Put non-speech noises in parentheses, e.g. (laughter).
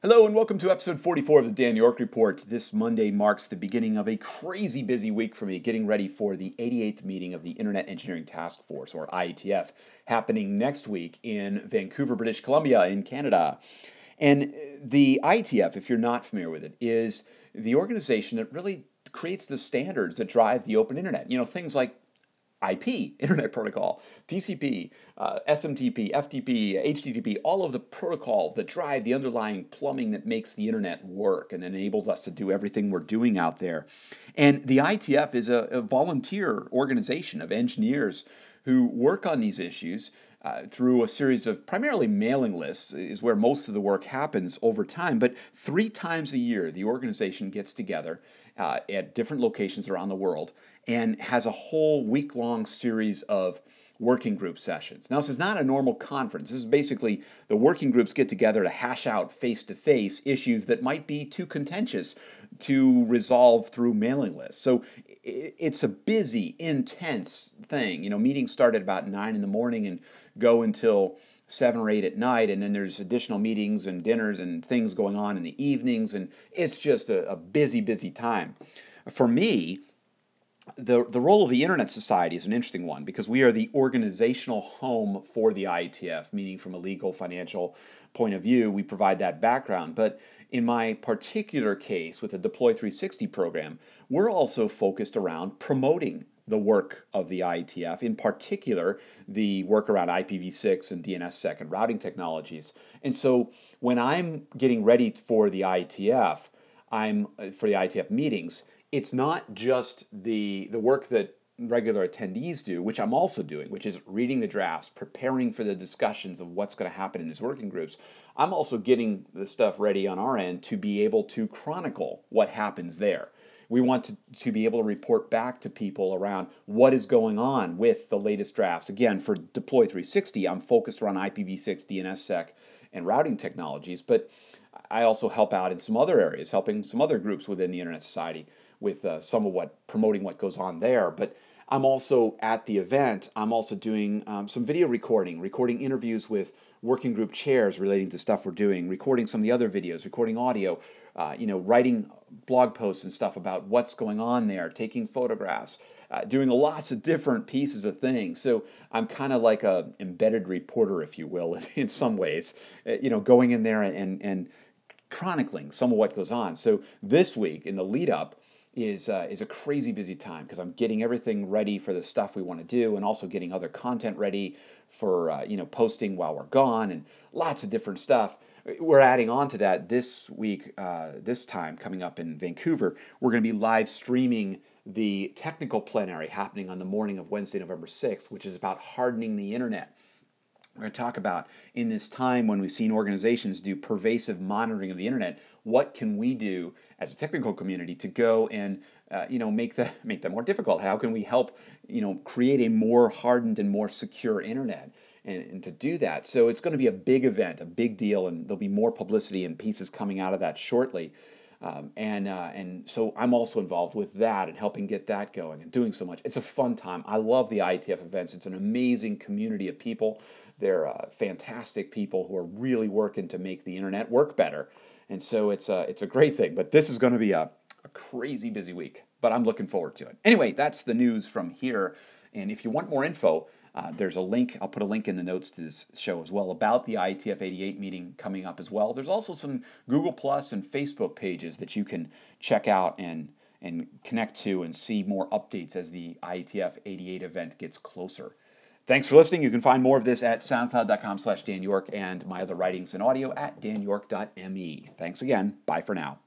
Hello and welcome to episode 44 of the Dan York Report. This Monday marks the beginning of a crazy busy week for me, getting ready for the 88th meeting of the Internet Engineering Task Force, or IETF, happening next week in Vancouver, British Columbia, in Canada. And uh, the IETF, if you're not familiar with it, is the organization that really creates the standards that drive the open internet. You know, things like IP, (laughs) Internet Protocol, TCP, uh, SMTP, FTP, HTTP, all of the protocols that drive the underlying plumbing that makes the Internet work and enables us to do everything we're doing out there. And the IETF is a, a volunteer organization of engineers who work on these issues uh, through a series of primarily mailing lists is where most of the work happens over time. But three times a year, the organization gets together uh, at different locations around the world and has a whole week long series of working group sessions. Now, this is not a normal conference. This is basically the working groups get together to hash out face to face issues that might be too contentious to resolve through mailing lists. So it's a busy, intense thing. You know, meetings start at about nine in the morning and go until seven or eight at night, and then there's additional meetings and dinners and things going on in the evenings, and it's just a, a busy, busy time. For me, the, the role of the Internet Society is an interesting one because we are the organizational home for the IETF, meaning from a legal, financial point of view, we provide that background. But in my particular case with the Deploy 360 program, we're also focused around promoting the work of the IETF, in particular the work around IPv6 and DNSSEC and routing technologies. And so when I'm getting ready for the IETF, I'm for the IETF meetings, it's not just the the work that regular attendees do, which I'm also doing, which is reading the drafts, preparing for the discussions of what's going to happen in these working groups. I'm also getting the stuff ready on our end to be able to chronicle what happens there. We want to, to be able to report back to people around what is going on with the latest drafts. Again, for Deploy 360, I'm focused around IPv6, DNSSEC, and routing technologies, but I also help out in some other areas, helping some other groups within the Internet Society with uh, some of what promoting what goes on there. But I'm also at the event. I'm also doing um, some video recording, recording interviews with working group chairs relating to stuff we're doing, recording some of the other videos, recording audio, uh, you know, writing blog posts and stuff about what's going on there, taking photographs, uh, doing lots of different pieces of things. So I'm kind of like a embedded reporter, if you will, (laughs) in some ways, uh, you know, going in there and and chronicling some of what goes on. So this week in the lead up is uh, is a crazy busy time because I'm getting everything ready for the stuff we want to do, and also getting other content ready for uh, you know posting while we're gone, and lots of different stuff. We're adding on to that this week, uh, this time coming up in Vancouver. We're going to be live streaming the technical plenary happening on the morning of Wednesday, November 6th, which is about hardening the internet. We're going to talk about in this time when we've seen organizations do pervasive monitoring of the internet, what can we do as a technical community to go and uh, you know make that (laughs) make that more difficult? How can we help you know create a more hardened and more secure internet? And, and to do that, so it's going to be a big event, a big deal, and there'll be more publicity and pieces coming out of that shortly. Um, and uh, and so I'm also involved with that and helping get that going and doing so much. It's a fun time. I love the IETF events. It's an amazing community of people. They're uh, fantastic people who are really working to make the internet work better. And so it's a, it's a great thing. But this is going to be a, a crazy busy week. But I'm looking forward to it. Anyway, that's the news from here. And if you want more info, uh, there's a link. I'll put a link in the notes to this show as well about the IETF 88 meeting coming up as well. There's also some Google Plus and Facebook pages that you can check out and and connect to and see more updates as the IETF 88 event gets closer. Thanks for listening. You can find more of this at soundcloud.com slash Dan York and my other writings and audio at danyork.me. Thanks again. Bye for now.